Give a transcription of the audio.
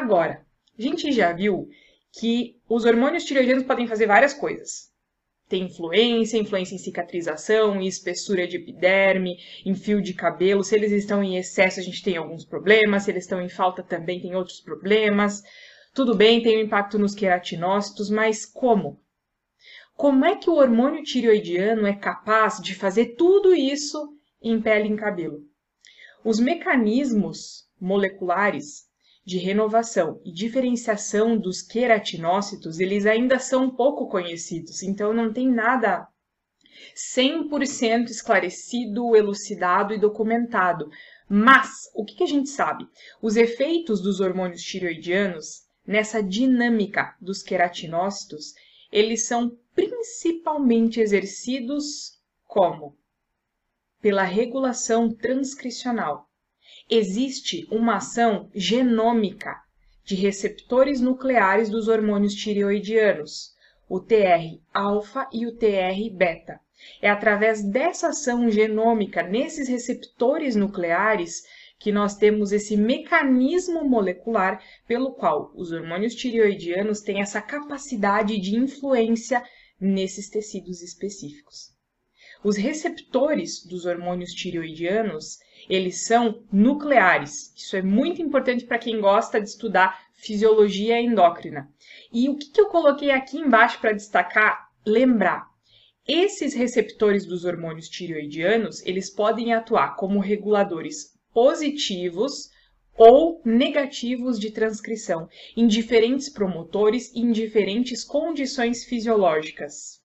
Agora, a gente já viu que os hormônios tireoidianos podem fazer várias coisas. Tem influência, influência em cicatrização, em espessura de epiderme, em fio de cabelo. Se eles estão em excesso, a gente tem alguns problemas. Se eles estão em falta, também tem outros problemas. Tudo bem, tem um impacto nos queratinócitos, mas como? Como é que o hormônio tireoidiano é capaz de fazer tudo isso em pele e em cabelo? Os mecanismos moleculares de renovação e diferenciação dos queratinócitos, eles ainda são pouco conhecidos, então não tem nada 100% esclarecido, elucidado e documentado. Mas, o que, a gente sabe? Os efeitos dos hormônios tireoidianos nessa dinâmica dos queratinócitos, eles são principalmente exercidos como? Pela regulação transcricional. Existe uma ação genômica de receptores nucleares dos hormônios tireoidianos, o TR-alfa e o TR-beta. É através dessa ação genômica nesses receptores nucleares que nós temos esse mecanismo molecular pelo qual os hormônios tireoidianos têm essa capacidade de influência nesses tecidos específicos. Os receptores dos hormônios tireoidianos, eles são nucleares. Isso é muito importante para quem gosta de estudar fisiologia endócrina. E o que, que eu coloquei aqui embaixo para destacar? Lembrar. Esses receptores dos hormônios tireoidianos, eles podem atuar como reguladores positivos ou negativos de transcrição em diferentes promotores e em diferentes condições fisiológicas.